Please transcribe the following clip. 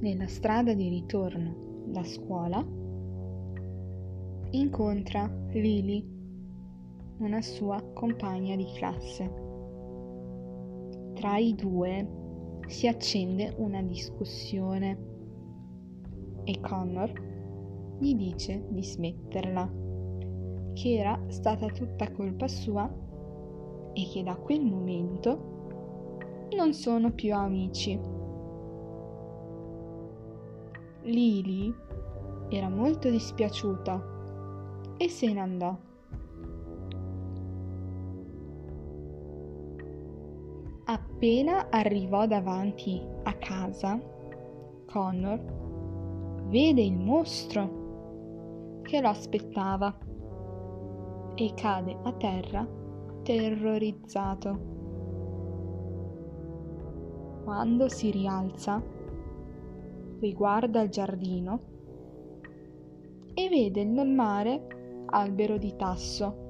Nella strada di ritorno da scuola incontra Lily, una sua compagna di classe. Tra i due si accende una discussione e Connor gli dice di smetterla, che era stata tutta colpa sua e che da quel momento non sono più amici. Lily era molto dispiaciuta e se ne andò. Appena arrivò davanti a casa, Connor vede il mostro che lo aspettava e cade a terra terrorizzato. Quando si rialza, riguarda il giardino e vede nel mare albero di tasso